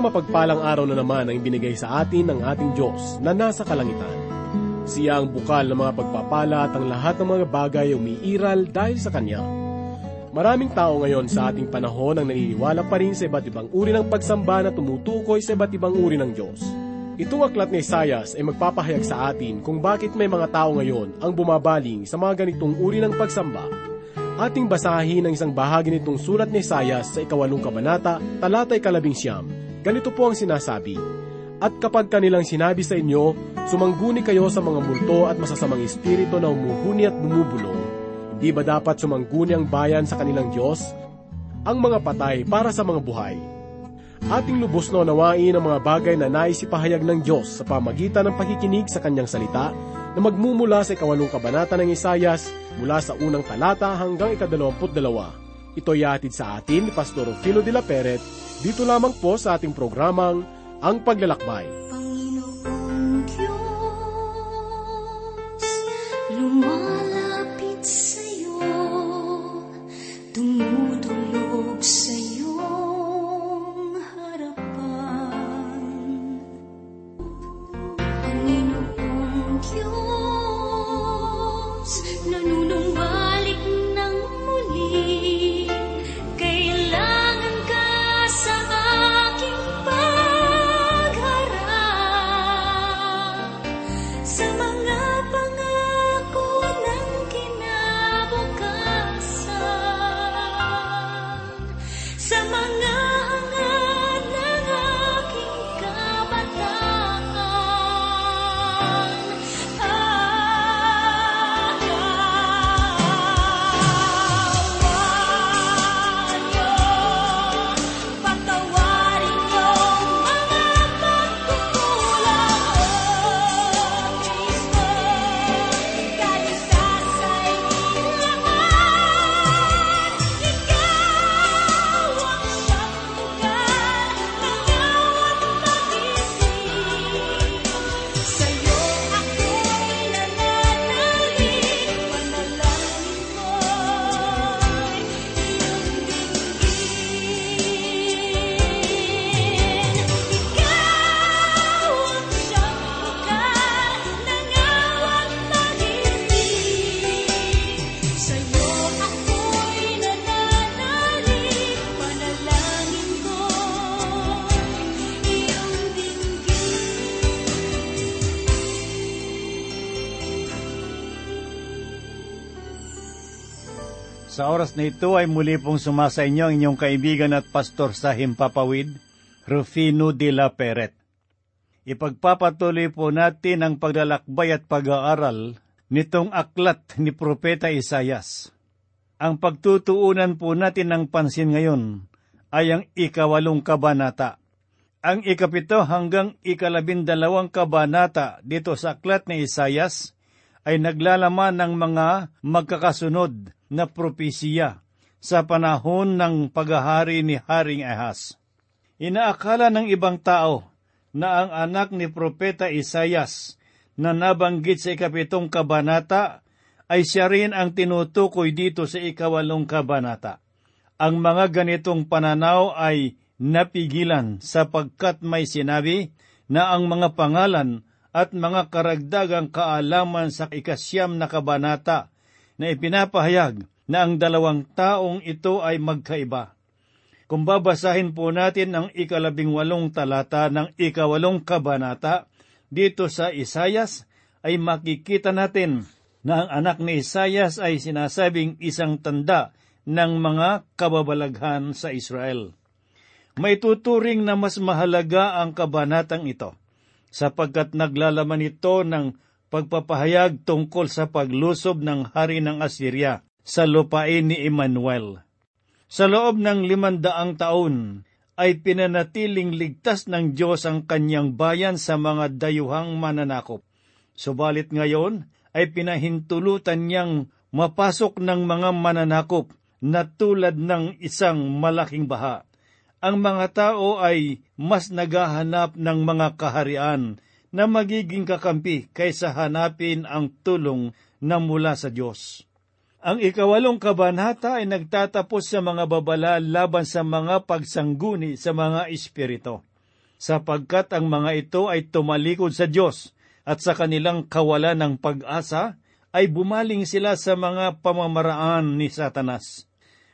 Isang mapagpalang araw na naman ang ibinigay sa atin ng ating Diyos na nasa kalangitan. Siya ang bukal ng mga pagpapala at ang lahat ng mga bagay umiiral dahil sa Kanya. Maraming tao ngayon sa ating panahon ang naniniwala pa rin sa iba't ibang uri ng pagsamba na tumutukoy sa iba't ibang uri ng Diyos. Itong aklat ni Isayas ay magpapahayag sa atin kung bakit may mga tao ngayon ang bumabaling sa mga ganitong uri ng pagsamba Ating basahin ang isang bahagi nitong sulat ni Isayas sa ikawalong kabanata, talatay kalabing siyam. Ganito po ang sinasabi, At kapag kanilang sinabi sa inyo, sumangguni kayo sa mga multo at masasamang espiritu na umuhuni at bumubulong, hindi ba dapat sumangguni ang bayan sa kanilang Diyos? Ang mga patay para sa mga buhay. Ating lubos na unawain ang mga bagay na nais ipahayag ng Diyos sa pamagitan ng pakikinig sa kanyang salita na magmumula sa ikawalong kabanata ng Isayas mula sa unang talata hanggang ikadalawamput dalawa. Ito yatid sa atin ni Pastor Filo de la Peret, dito lamang po sa ating programang Ang Paglalakbay. Panginoong Sa oras na ito ay muli pong sumasa inyo ang inyong kaibigan at pastor sa Himpapawid, Rufino de la Peret. Ipagpapatuloy po natin ang paglalakbay at pag-aaral nitong aklat ni Propeta Isayas. Ang pagtutuunan po natin ng pansin ngayon ay ang ikawalong kabanata. Ang ikapito hanggang ikalabindalawang kabanata dito sa aklat ni Isayas ay naglalaman ng mga magkakasunod na propesiya sa panahon ng paghahari ni Haring Ahas. Inaakala ng ibang tao na ang anak ni Propeta Isayas na nabanggit sa ikapitong kabanata ay siya rin ang tinutukoy dito sa ikawalong kabanata. Ang mga ganitong pananaw ay napigilan sapagkat may sinabi na ang mga pangalan at mga karagdagang kaalaman sa ikasyam na kabanata na ipinapahayag na ang dalawang taong ito ay magkaiba. Kung babasahin po natin ang ikalabing walong talata ng ikawalong kabanata dito sa Isayas, ay makikita natin na ang anak ni Isayas ay sinasabing isang tanda ng mga kababalaghan sa Israel. May tuturing na mas mahalaga ang kabanatang ito sapagkat naglalaman ito ng pagpapahayag tungkol sa paglusob ng hari ng Assyria sa lupain ni Emmanuel. Sa loob ng limandaang taon ay pinanatiling ligtas ng Diyos ang kanyang bayan sa mga dayuhang mananakop. Subalit ngayon ay pinahintulutan niyang mapasok ng mga mananakop na tulad ng isang malaking baha. Ang mga tao ay mas naghahanap ng mga kaharian na magiging kakampi kaysa hanapin ang tulong na mula sa Diyos. Ang ikawalong kabanata ay nagtatapos sa mga babala laban sa mga pagsangguni sa mga espirito. sapagkat ang mga ito ay tumalikod sa Diyos at sa kanilang kawalan ng pag-asa ay bumaling sila sa mga pamamaraan ni Satanas.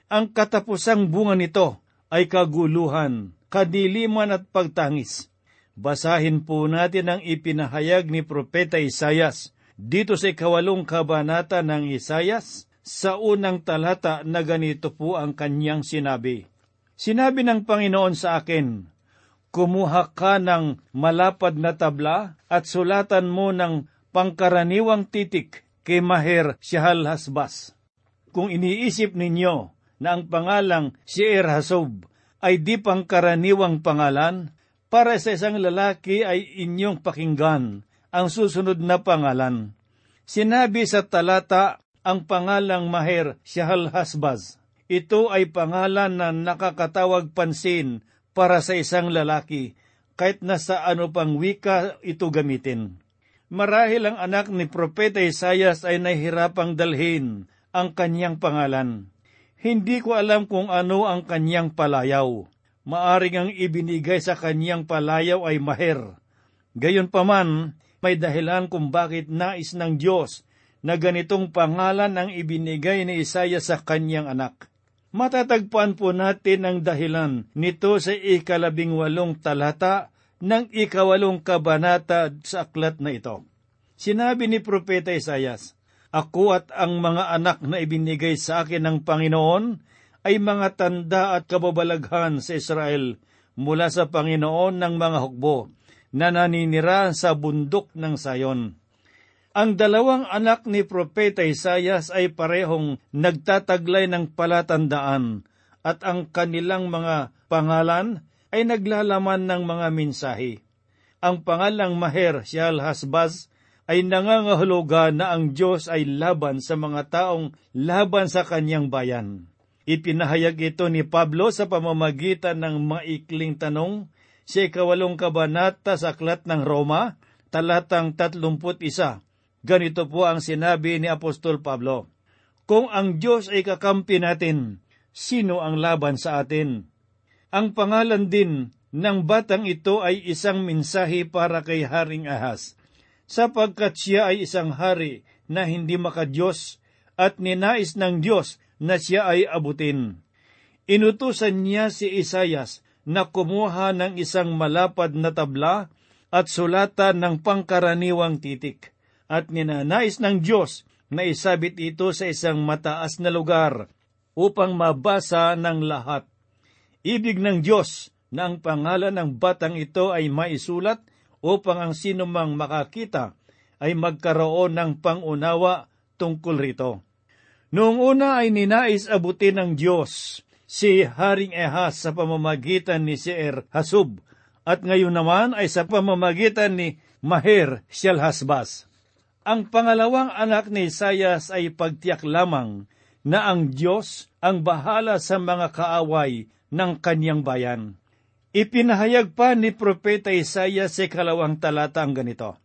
Ang katapusang bunga nito ay kaguluhan, kadiliman at pagtangis. Basahin po natin ang ipinahayag ni Propeta Isayas dito sa ikawalong kabanata ng Isayas sa unang talata na ganito po ang kanyang sinabi. Sinabi ng Panginoon sa akin, Kumuha ka ng malapad na tabla at sulatan mo ng pangkaraniwang titik kay Maher Shahal Hasbas. Kung iniisip ninyo na ang pangalang Sheer Hasob ay di pangkaraniwang pangalan, para sa isang lalaki ay inyong pakinggan ang susunod na pangalan. Sinabi sa talata ang pangalang Maher Shahal Hasbaz. Ito ay pangalan na nakakatawag pansin para sa isang lalaki, kahit na sa ano pang wika ito gamitin. Marahil ang anak ni Propeta Isayas ay nahihirapang dalhin ang kanyang pangalan. Hindi ko alam kung ano ang kanyang palayaw. Maaring ang ibinigay sa kanyang palayaw ay maher. Gayon paman, may dahilan kung bakit nais ng Diyos na ganitong pangalan ang ibinigay ni Isaya sa kanyang anak. Matatagpuan po natin ang dahilan nito sa ikalabing walong talata ng ikawalong kabanata sa aklat na ito. Sinabi ni Propeta Isayas, Ako at ang mga anak na ibinigay sa akin ng Panginoon ay mga tanda at kababalaghan sa Israel mula sa Panginoon ng mga hukbo na naninira sa bundok ng Sayon. Ang dalawang anak ni Propeta Isayas ay parehong nagtataglay ng palatandaan at ang kanilang mga pangalan ay naglalaman ng mga mensahe. Ang pangalang Maher Sial Hasbaz ay nangangahulugan na ang Diyos ay laban sa mga taong laban sa kanyang bayan. Ipinahayag ito ni Pablo sa pamamagitan ng maikling tanong sa ikawalong kabanata sa aklat ng Roma, talatang 31. Ganito po ang sinabi ni Apostol Pablo, Kung ang Diyos ay kakampi natin, sino ang laban sa atin? Ang pangalan din ng batang ito ay isang mensahe para kay Haring Ahas, sapagkat siya ay isang hari na hindi makadiyos at ninais ng Diyos na siya ay abutin. Inutusan niya si Isayas na kumuha ng isang malapad na tabla at sulatan ng pangkaraniwang titik at ninanais ng Diyos na isabit ito sa isang mataas na lugar upang mabasa ng lahat. Ibig ng Diyos na ang pangalan ng batang ito ay maisulat upang ang sinumang makakita ay magkaroon ng pangunawa tungkol rito. Noong una ay ninais abutin ng Diyos si Haring Ehas sa pamamagitan ni Seer Hasub at ngayon naman ay sa pamamagitan ni Maher Shalhasbas. Ang pangalawang anak ni Isayas ay pagtiyak lamang na ang Diyos ang bahala sa mga kaaway ng kanyang bayan. Ipinahayag pa ni Propeta Isayas sa kalawang talata ang ganito,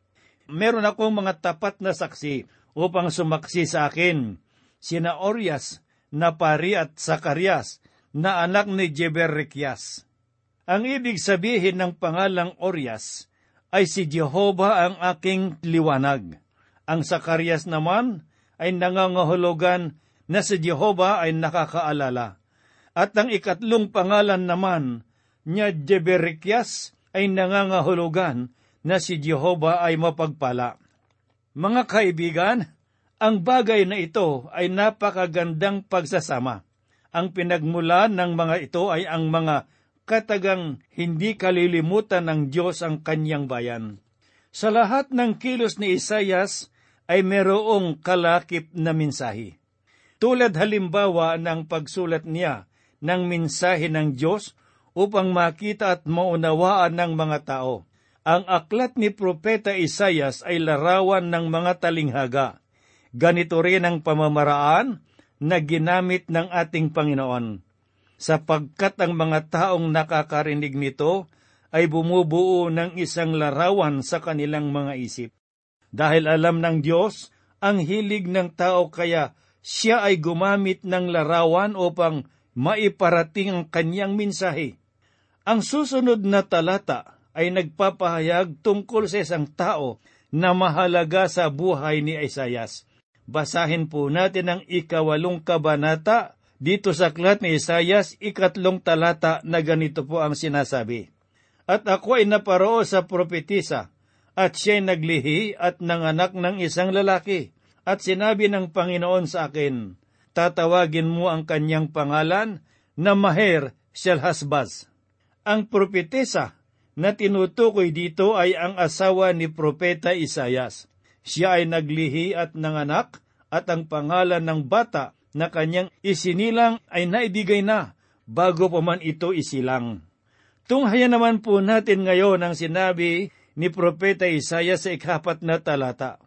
Meron akong mga tapat na saksi upang sumaksi sa akin, sina Orias, Napari at Sakarias, na anak ni Jeberekias. Ang ibig sabihin ng pangalang Orias ay si Jehova ang aking liwanag. Ang Sakarias naman ay nangangahulugan na si Jehova ay nakakaalala. At ang ikatlong pangalan naman niya Jeberekias ay nangangahulugan na si Jehova ay mapagpala. Mga kaibigan, ang bagay na ito ay napakagandang pagsasama. Ang pinagmulan ng mga ito ay ang mga katagang hindi kalilimutan ng Diyos ang kanyang bayan. Sa lahat ng kilos ni Isayas ay merong kalakip na mensahe. Tulad halimbawa ng pagsulat niya ng mensahe ng Diyos upang makita at maunawaan ng mga tao. Ang aklat ni Propeta Isayas ay larawan ng mga talinghaga. Ganito rin ang pamamaraan na ginamit ng ating Panginoon. Sapagkat ang mga taong nakakarinig nito ay bumubuo ng isang larawan sa kanilang mga isip. Dahil alam ng Diyos ang hilig ng tao kaya siya ay gumamit ng larawan upang maiparating ang kanyang mensahe. Ang susunod na talata ay nagpapahayag tungkol sa isang tao na mahalaga sa buhay ni Isayas. Basahin po natin ang ikawalong kabanata dito sa aklat ni Isayas, ikatlong talata na ganito po ang sinasabi. At ako ay naparoo sa propetisa, at siya'y naglihi at nanganak ng isang lalaki. At sinabi ng Panginoon sa akin, tatawagin mo ang kanyang pangalan na Maher Shalhasbaz. Ang propetisa na tinutukoy dito ay ang asawa ni Propeta Isayas. Siya ay naglihi at nanganak at ang pangalan ng bata na kanyang isinilang ay naibigay na bago pa man ito isilang. Tunghaya naman po natin ngayon ang sinabi ni Propeta Isaya sa ikapat na talata.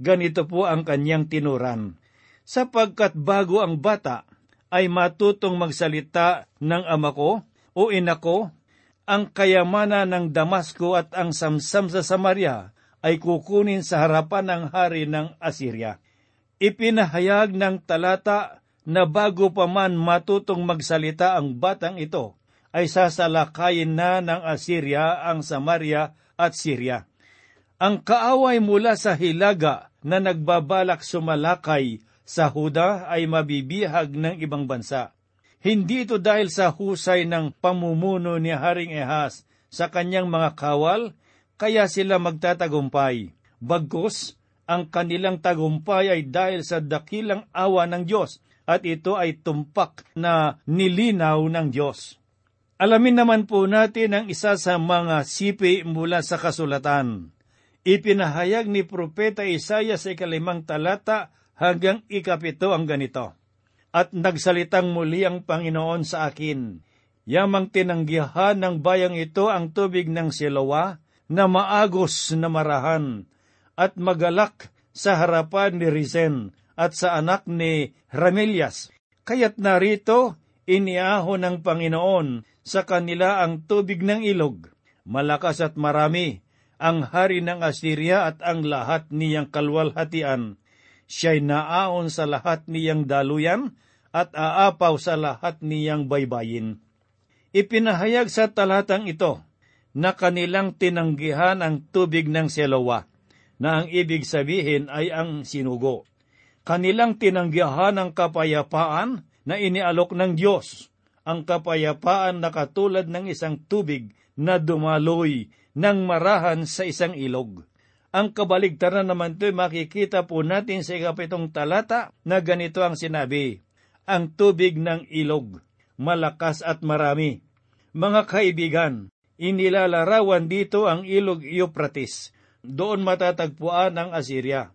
Ganito po ang kanyang tinuran. Sapagkat bago ang bata ay matutong magsalita ng ama ko o ina ko, ang kayamanan ng Damasco at ang samsam sa Samaria ay kukunin sa harapan ng hari ng Assyria. Ipinahayag ng talata na bago pa man matutong magsalita ang batang ito, ay sasalakayin na ng Assyria ang Samaria at Syria. Ang kaaway mula sa hilaga na nagbabalak sumalakay sa Huda ay mabibihag ng ibang bansa. Hindi ito dahil sa husay ng pamumuno ni Haring Ehas sa kanyang mga kawal, kaya sila magtatagumpay. Bagkus, ang kanilang tagumpay ay dahil sa dakilang awa ng Diyos at ito ay tumpak na nilinaw ng Diyos. Alamin naman po natin ang isa sa mga sipi mula sa kasulatan. Ipinahayag ni Propeta Isaya sa ikalimang talata hanggang ikapito ang ganito. At nagsalitang muli ang Panginoon sa akin, Yamang tinanggihan ng bayang ito ang tubig ng Siloa na maagos na marahan at magalak sa harapan ni Risen at sa anak ni Ramelias. Kaya't narito, iniaho ng Panginoon sa kanila ang tubig ng ilog. Malakas at marami, ang hari ng Assyria at ang lahat niyang kalwalhatian. Siya'y naaon sa lahat niyang daluyan at aapaw sa lahat niyang baybayin. Ipinahayag sa talatang ito na kanilang tinanggihan ang tubig ng Selowa, na ang ibig sabihin ay ang sinugo. Kanilang tinanggihan ang kapayapaan na inialok ng Diyos, ang kapayapaan na katulad ng isang tubig na dumaloy ng marahan sa isang ilog. Ang kabaligtaran naman ito makikita po natin sa ikapitong talata na ganito ang sinabi, ang tubig ng ilog, malakas at marami. Mga kaibigan, inilalarawan dito ang ilog Euphrates. Doon matatagpuan ang Assyria.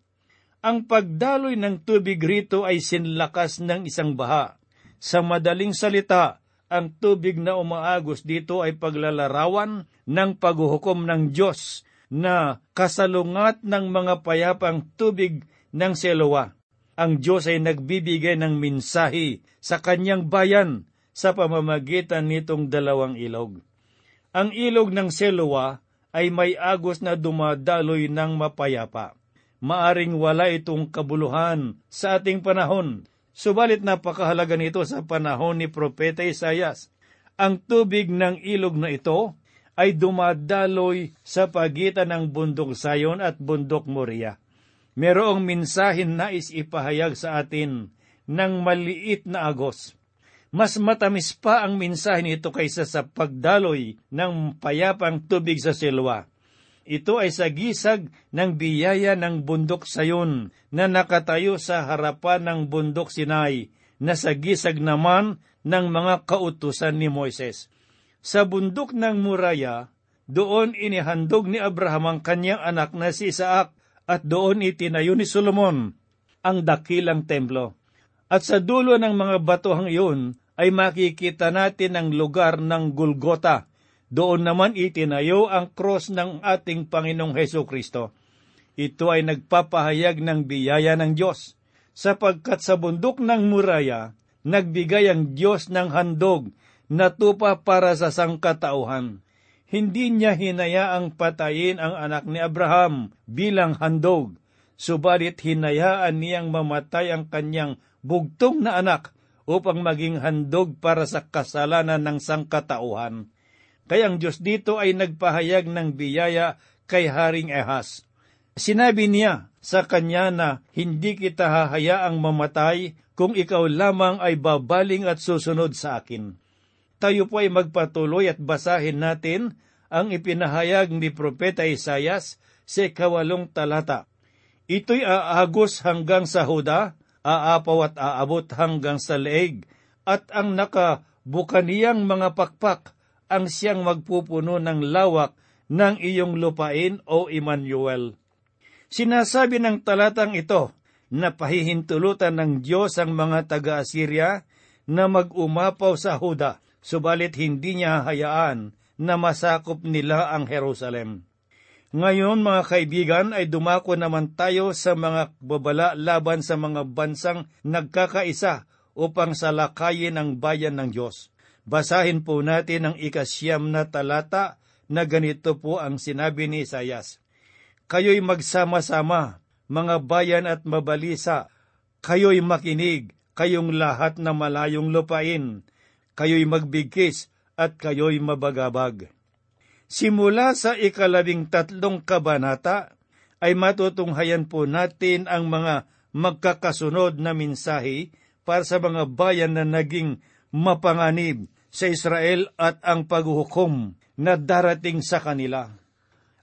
Ang pagdaloy ng tubig rito ay sinlakas ng isang baha. Sa madaling salita, ang tubig na umaagos dito ay paglalarawan ng paghuhukom ng Diyos na kasalungat ng mga payapang tubig ng Seloa ang Diyos ay nagbibigay ng minsahi sa kanyang bayan sa pamamagitan nitong dalawang ilog. Ang ilog ng Seloa ay may agos na dumadaloy ng mapayapa. Maaring wala itong kabuluhan sa ating panahon, subalit napakahalaga nito sa panahon ni Propeta Isayas. Ang tubig ng ilog na ito ay dumadaloy sa pagitan ng bundok Sayon at bundok Moria merong minsahin nais ipahayag sa atin ng maliit na agos. Mas matamis pa ang minsahin ito kaysa sa pagdaloy ng payapang tubig sa silwa. Ito ay sa gisag ng biyaya ng bundok sayon na nakatayo sa harapan ng bundok Sinai na sa gisag naman ng mga kautusan ni Moises. Sa bundok ng Muraya, doon inihandog ni Abraham ang kanyang anak na si Isaac at doon itinayo ni Solomon ang dakilang templo. At sa dulo ng mga batuhang iyon ay makikita natin ang lugar ng Golgota. Doon naman itinayo ang cross ng ating Panginoong Heso Kristo. Ito ay nagpapahayag ng biyaya ng Diyos, sapagkat sa bundok ng Muraya, nagbigay ang Diyos ng handog na tupa para sa sangkatauhan hindi niya hinayaang patayin ang anak ni Abraham bilang handog, subalit hinayaan niyang mamatay ang kanyang bugtong na anak upang maging handog para sa kasalanan ng sangkatauhan. Kaya ang Diyos dito ay nagpahayag ng biyaya kay Haring Ehas. Sinabi niya sa kanya na hindi kita hahayaang mamatay kung ikaw lamang ay babaling at susunod sa akin. Tayo po ay magpatuloy at basahin natin ang ipinahayag ni Propeta Isayas sa ikawalong talata. Ito'y aagos hanggang sa Huda, aapaw at aabot hanggang sa leeg, at ang nakabukaniyang mga pakpak ang siyang magpupuno ng lawak ng iyong lupain o Emmanuel. Sinasabi ng talatang ito na pahihintulutan ng Diyos ang mga taga-Assyria na mag-umapaw sa Huda, subalit hindi niya hayaan na masakop nila ang Jerusalem. Ngayon mga kaibigan ay dumako naman tayo sa mga babala laban sa mga bansang nagkakaisa upang salakayin ang bayan ng Diyos. Basahin po natin ang ikasyam na talata na ganito po ang sinabi ni Isayas. Kayo'y magsama-sama, mga bayan at mabalisa. Kayo'y makinig, kayong lahat na malayong lupain. Kayo'y magbigkis at kayo'y mabagabag. Simula sa ikalabing tatlong kabanata, ay matutunghayan po natin ang mga magkakasunod na minsahe para sa mga bayan na naging mapanganib sa Israel at ang paghuhukom na darating sa kanila.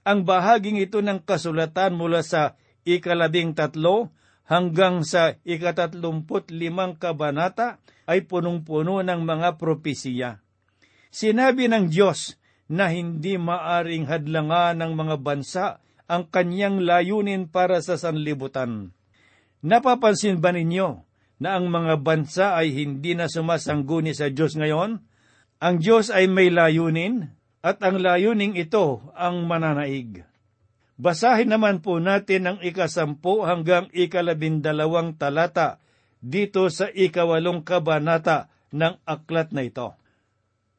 Ang bahaging ito ng kasulatan mula sa ikalabing tatlo hanggang sa ikatatlumput limang kabanata ay punong-puno ng mga propesiya. Sinabi ng Diyos na hindi maaring hadlangan ng mga bansa ang kanyang layunin para sa sanlibutan. Napapansin ba ninyo na ang mga bansa ay hindi na sumasangguni sa Diyos ngayon? Ang Diyos ay may layunin at ang layuning ito ang mananaig. Basahin naman po natin ang ikasampu hanggang ikalabindalawang talata dito sa ikawalong kabanata ng aklat na ito.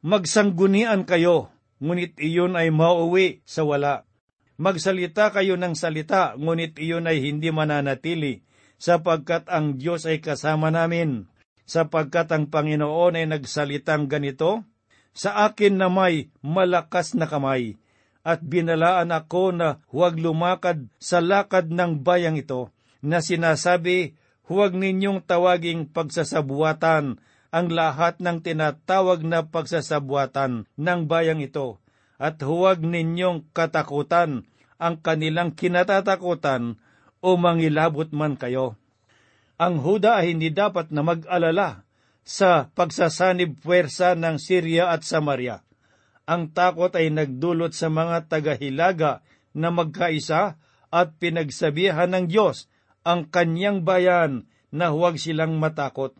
Magsanggunian kayo, ngunit iyon ay mauwi sa wala. Magsalita kayo ng salita, ngunit iyon ay hindi mananatili, sapagkat ang Diyos ay kasama namin, sapagkat ang Panginoon ay nagsalitang ganito, sa akin na may malakas na kamay, at binalaan ako na huwag lumakad sa lakad ng bayang ito, na sinasabi, huwag ninyong tawaging pagsasabuatan ang lahat ng tinatawag na pagsasabuatan ng bayang ito, at huwag ninyong katakutan ang kanilang kinatatakutan o mangilabot man kayo. Ang Huda ay hindi dapat na mag-alala sa pagsasanib puwersa ng Syria at Samaria. Ang takot ay nagdulot sa mga tagahilaga na magkaisa at pinagsabihan ng Diyos ang kanyang bayan na huwag silang matakot.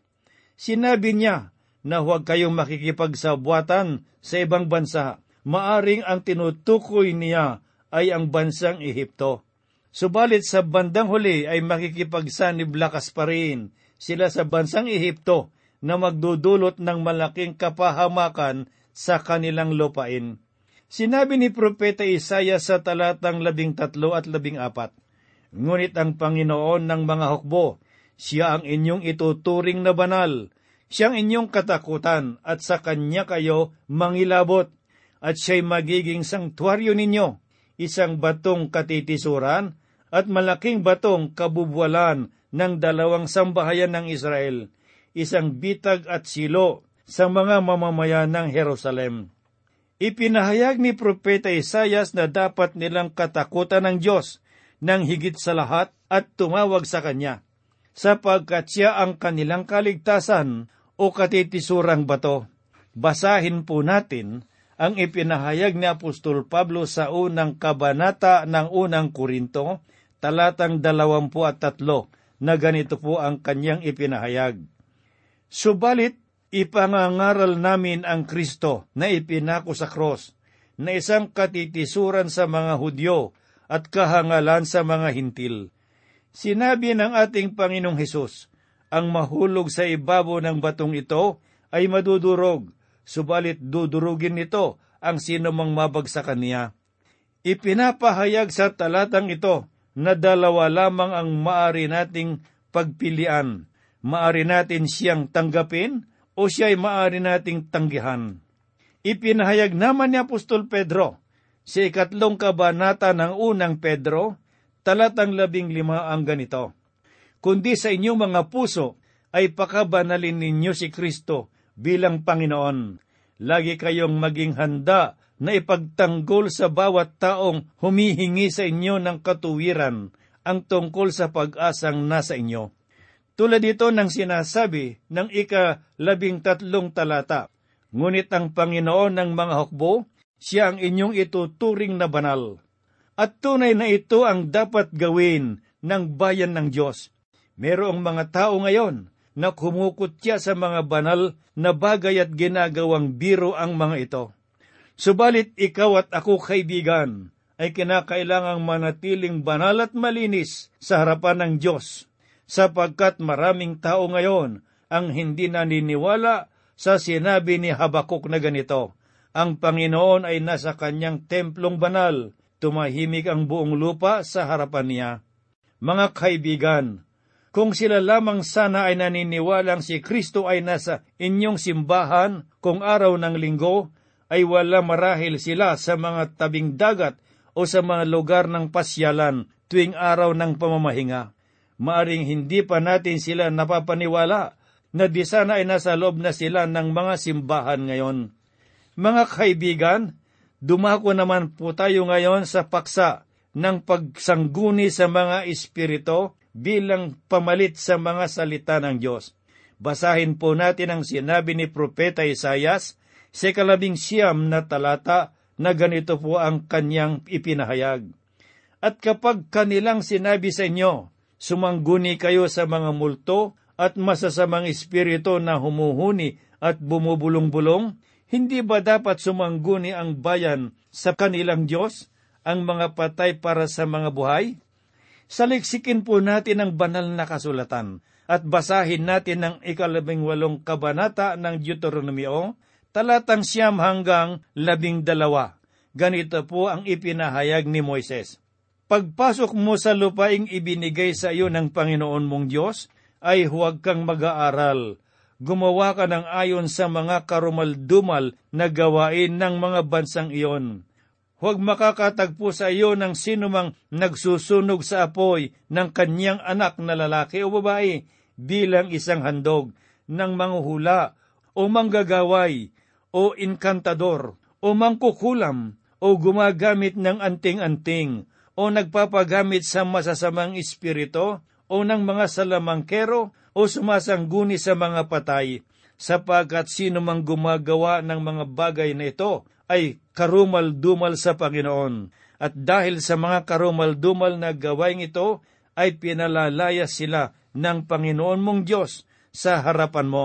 Sinabi niya na huwag kayong makikipagsabuatan sa ibang bansa. Maaring ang tinutukoy niya ay ang bansang Ehipto. Subalit sa bandang huli ay makikipagsanib lakas pa rin sila sa bansang Ehipto na magdudulot ng malaking kapahamakan sa kanilang lupain. Sinabi ni Propeta Isaya sa talatang labing tatlo at labing apat, Ngunit ang Panginoon ng mga hukbo, siya ang inyong ituturing na banal, siyang inyong katakutan at sa kanya kayo mangilabot, at siya'y magiging sangtuaryo ninyo, isang batong katitisuran at malaking batong kabubwalan ng dalawang sambahayan ng Israel, isang bitag at silo sa mga mamamayan ng Jerusalem. Ipinahayag ni Propeta Isayas na dapat nilang katakutan ng Diyos ng higit sa lahat at tumawag sa Kanya, sapagkat siya ang kanilang kaligtasan o katitisurang bato. Basahin po natin ang ipinahayag ni Apostol Pablo sa unang kabanata ng unang Korinto, talatang dalawampu at tatlo, na ganito po ang kanyang ipinahayag. Subalit, ipangangaral namin ang Kristo na ipinako sa cross, na isang katitisuran sa mga Hudyo at kahangalan sa mga hintil. Sinabi ng ating Panginoong Hesus, ang mahulog sa ibabo ng batong ito ay madudurog, subalit dudurugin nito ang sino mang mabagsakan niya. Ipinapahayag sa talatang ito na dalawa lamang ang maari nating pagpilian. Maari natin siyang tanggapin o siya ay maari nating tanggihan. Ipinahayag naman ni Apostol Pedro sa ikatlong kabanata ng unang Pedro, talatang labing lima ang ganito. Kundi sa inyong mga puso ay pakabanalin ninyo si Kristo bilang Panginoon. Lagi kayong maging handa na ipagtanggol sa bawat taong humihingi sa inyo ng katuwiran ang tungkol sa pag-asang nasa inyo. Tulad ito ng sinasabi ng ika-labing tatlong talata, Ngunit ang Panginoon ng mga hukbo, siya ang inyong ituturing na banal. At tunay na ito ang dapat gawin ng bayan ng Diyos. Merong mga tao ngayon na kumukutya sa mga banal na bagay at ginagawang biro ang mga ito. Subalit ikaw at ako kaibigan ay kinakailangang manatiling banal at malinis sa harapan ng Diyos, sapagkat maraming tao ngayon ang hindi naniniwala sa sinabi ni Habakuk na ganito, Ang Panginoon ay nasa kanyang templong banal, tumahimik ang buong lupa sa harapan niya. Mga kaibigan, kung sila lamang sana ay naniniwalang si Kristo ay nasa inyong simbahan kung araw ng linggo, ay wala marahil sila sa mga tabing dagat o sa mga lugar ng pasyalan tuwing araw ng pamamahinga. Maaring hindi pa natin sila napapaniwala na di sana ay nasa loob na sila ng mga simbahan ngayon. Mga kaibigan, dumako naman po tayo ngayon sa paksa ng pagsangguni sa mga espirito bilang pamalit sa mga salita ng Diyos. Basahin po natin ang sinabi ni Propeta Isayas sa kalabing siyam na talata na ganito po ang kanyang ipinahayag. At kapag kanilang sinabi sa inyo, sumangguni kayo sa mga multo at masasamang espiritu na humuhuni at bumubulong-bulong, hindi ba dapat sumangguni ang bayan sa kanilang Diyos, ang mga patay para sa mga buhay? Saliksikin po natin ang banal na kasulatan at basahin natin ang ikalabing walong kabanata ng Deuteronomio, talatang siyam hanggang labing dalawa. Ganito po ang ipinahayag ni Moises. Pagpasok mo sa lupaing ibinigay sa iyo ng Panginoon mong Diyos, ay huwag kang mag-aaral. Gumawa ka ng ayon sa mga karumaldumal na gawain ng mga bansang iyon. Huwag makakatagpo sa iyo ng sinumang nagsusunog sa apoy ng kanyang anak na lalaki o babae bilang isang handog ng manghuhula o manggagaway o inkantador o mangkukulam o gumagamit ng anting-anting o nagpapagamit sa masasamang espirito o ng mga salamangkero o sumasangguni sa mga patay, sapagkat sino mang gumagawa ng mga bagay na ito ay karumal-dumal sa Panginoon. At dahil sa mga karumal-dumal na gawain ito, ay pinalalaya sila ng Panginoon mong Diyos sa harapan mo.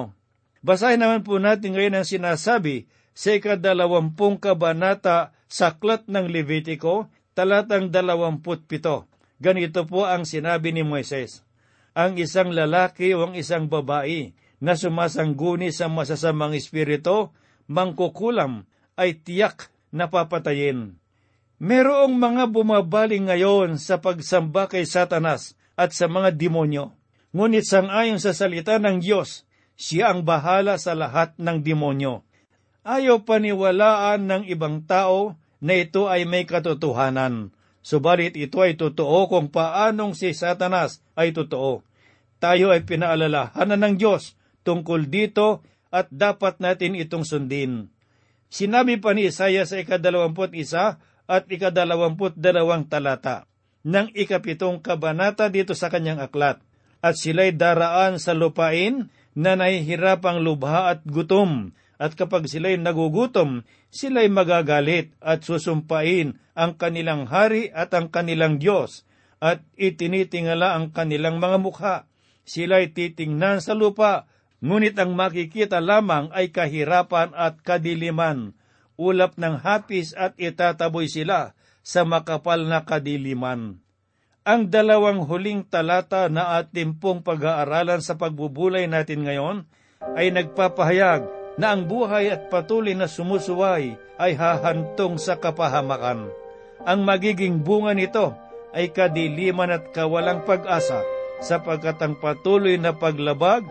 Basahin naman po natin ngayon ang sinasabi sa ikadalawampung kabanata sa Aklat ng Levitiko, talatang dalawamput pito. Ganito po ang sinabi ni Moises. Ang isang lalaki o ang isang babae na sumasangguni sa masasamang espiritu, mangkukulam, ay tiyak na papatayin. Merong mga bumabaling ngayon sa pagsamba kay Satanas at sa mga demonyo. Ngunit sangayon sa salita ng Diyos, siya ang bahala sa lahat ng demonyo. Ayaw paniwalaan ng ibang tao na ito ay may katotohanan. Subalit ito ay totoo kung paanong si Satanas ay totoo. Tayo ay pinaalalahanan ng Diyos tungkol dito at dapat natin itong sundin. Sinabi pa ni Isaiah sa ikadalawamput isa at ikadalawamput dalawang talata ng ikapitong kabanata dito sa kanyang aklat. At sila'y daraan sa lupain na nahihirapang lubha at gutom, at kapag sila'y nagugutom, sila'y magagalit at susumpain ang kanilang hari at ang kanilang Diyos, at itinitingala ang kanilang mga mukha. Sila'y titingnan sa lupa, ngunit ang makikita lamang ay kahirapan at kadiliman, ulap ng hapis at itataboy sila sa makapal na kadiliman. Ang dalawang huling talata na ating pong pag-aaralan sa pagbubulay natin ngayon ay nagpapahayag na ang buhay at patuloy na sumusuway ay hahantong sa kapahamakan. Ang magiging bunga nito ay kadiliman at kawalang pag-asa sapagkat ang patuloy na paglabag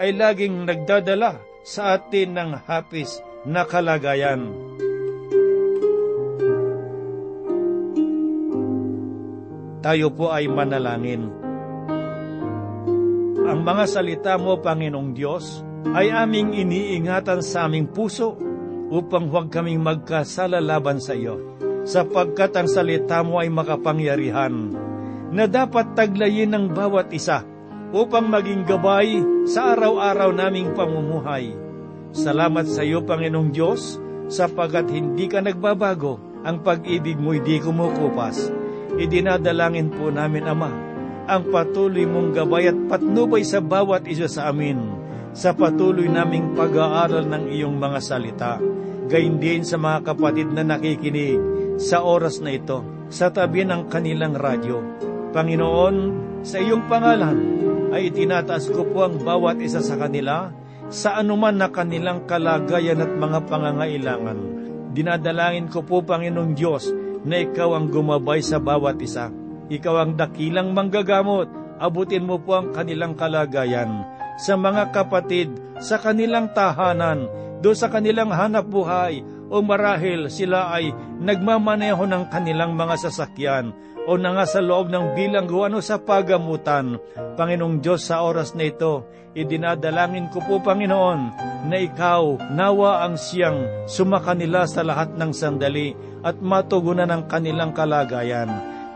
ay laging nagdadala sa atin ng hapis na kalagayan. Tayo po ay manalangin. Ang mga salita mo, Panginoong Diyos, ay aming iniingatan sa aming puso upang huwag kaming magkasala laban sa iyo, sapagkat ang salita mo ay makapangyarihan na dapat taglayin ng bawat isa upang maging gabay sa araw-araw naming pamumuhay. Salamat sa iyo, Panginoong Diyos, sapagkat hindi ka nagbabago, ang pag-ibig mo'y di kumukupas. Idinadalangin po namin, Ama, ang patuloy mong gabay at patnubay sa bawat isa sa amin, sa patuloy naming pag-aaral ng iyong mga salita. Gayun din sa mga kapatid na nakikinig sa oras na ito, sa tabi ng kanilang radyo. Panginoon, sa iyong pangalan ay itinataas ko po ang bawat isa sa kanila sa anuman na kanilang kalagayan at mga pangangailangan. Dinadalangin ko po, Panginoong Diyos, na ikaw ang gumabay sa bawat isa. Ikaw ang dakilang manggagamot. Abutin mo po ang kanilang kalagayan sa mga kapatid, sa kanilang tahanan, do sa kanilang hanap buhay, o marahil sila ay nagmamaneho ng kanilang mga sasakyan o na sa loob ng bilangguan o sa pagamutan. Panginoong Diyos, sa oras na ito, idinadalangin ko po, Panginoon, na Ikaw, nawa ang siyang sumakanila sa lahat ng sandali at matugunan ang kanilang kalagayan.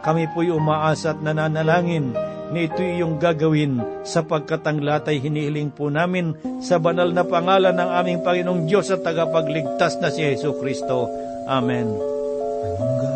Kami po'y umaasa at nananalangin na ito iyong gagawin sapagkat ang lahat ay hinihiling po namin sa banal na pangalan ng aming Panginoong Diyos at tagapagligtas na si Yesu Kristo. Amen. Anong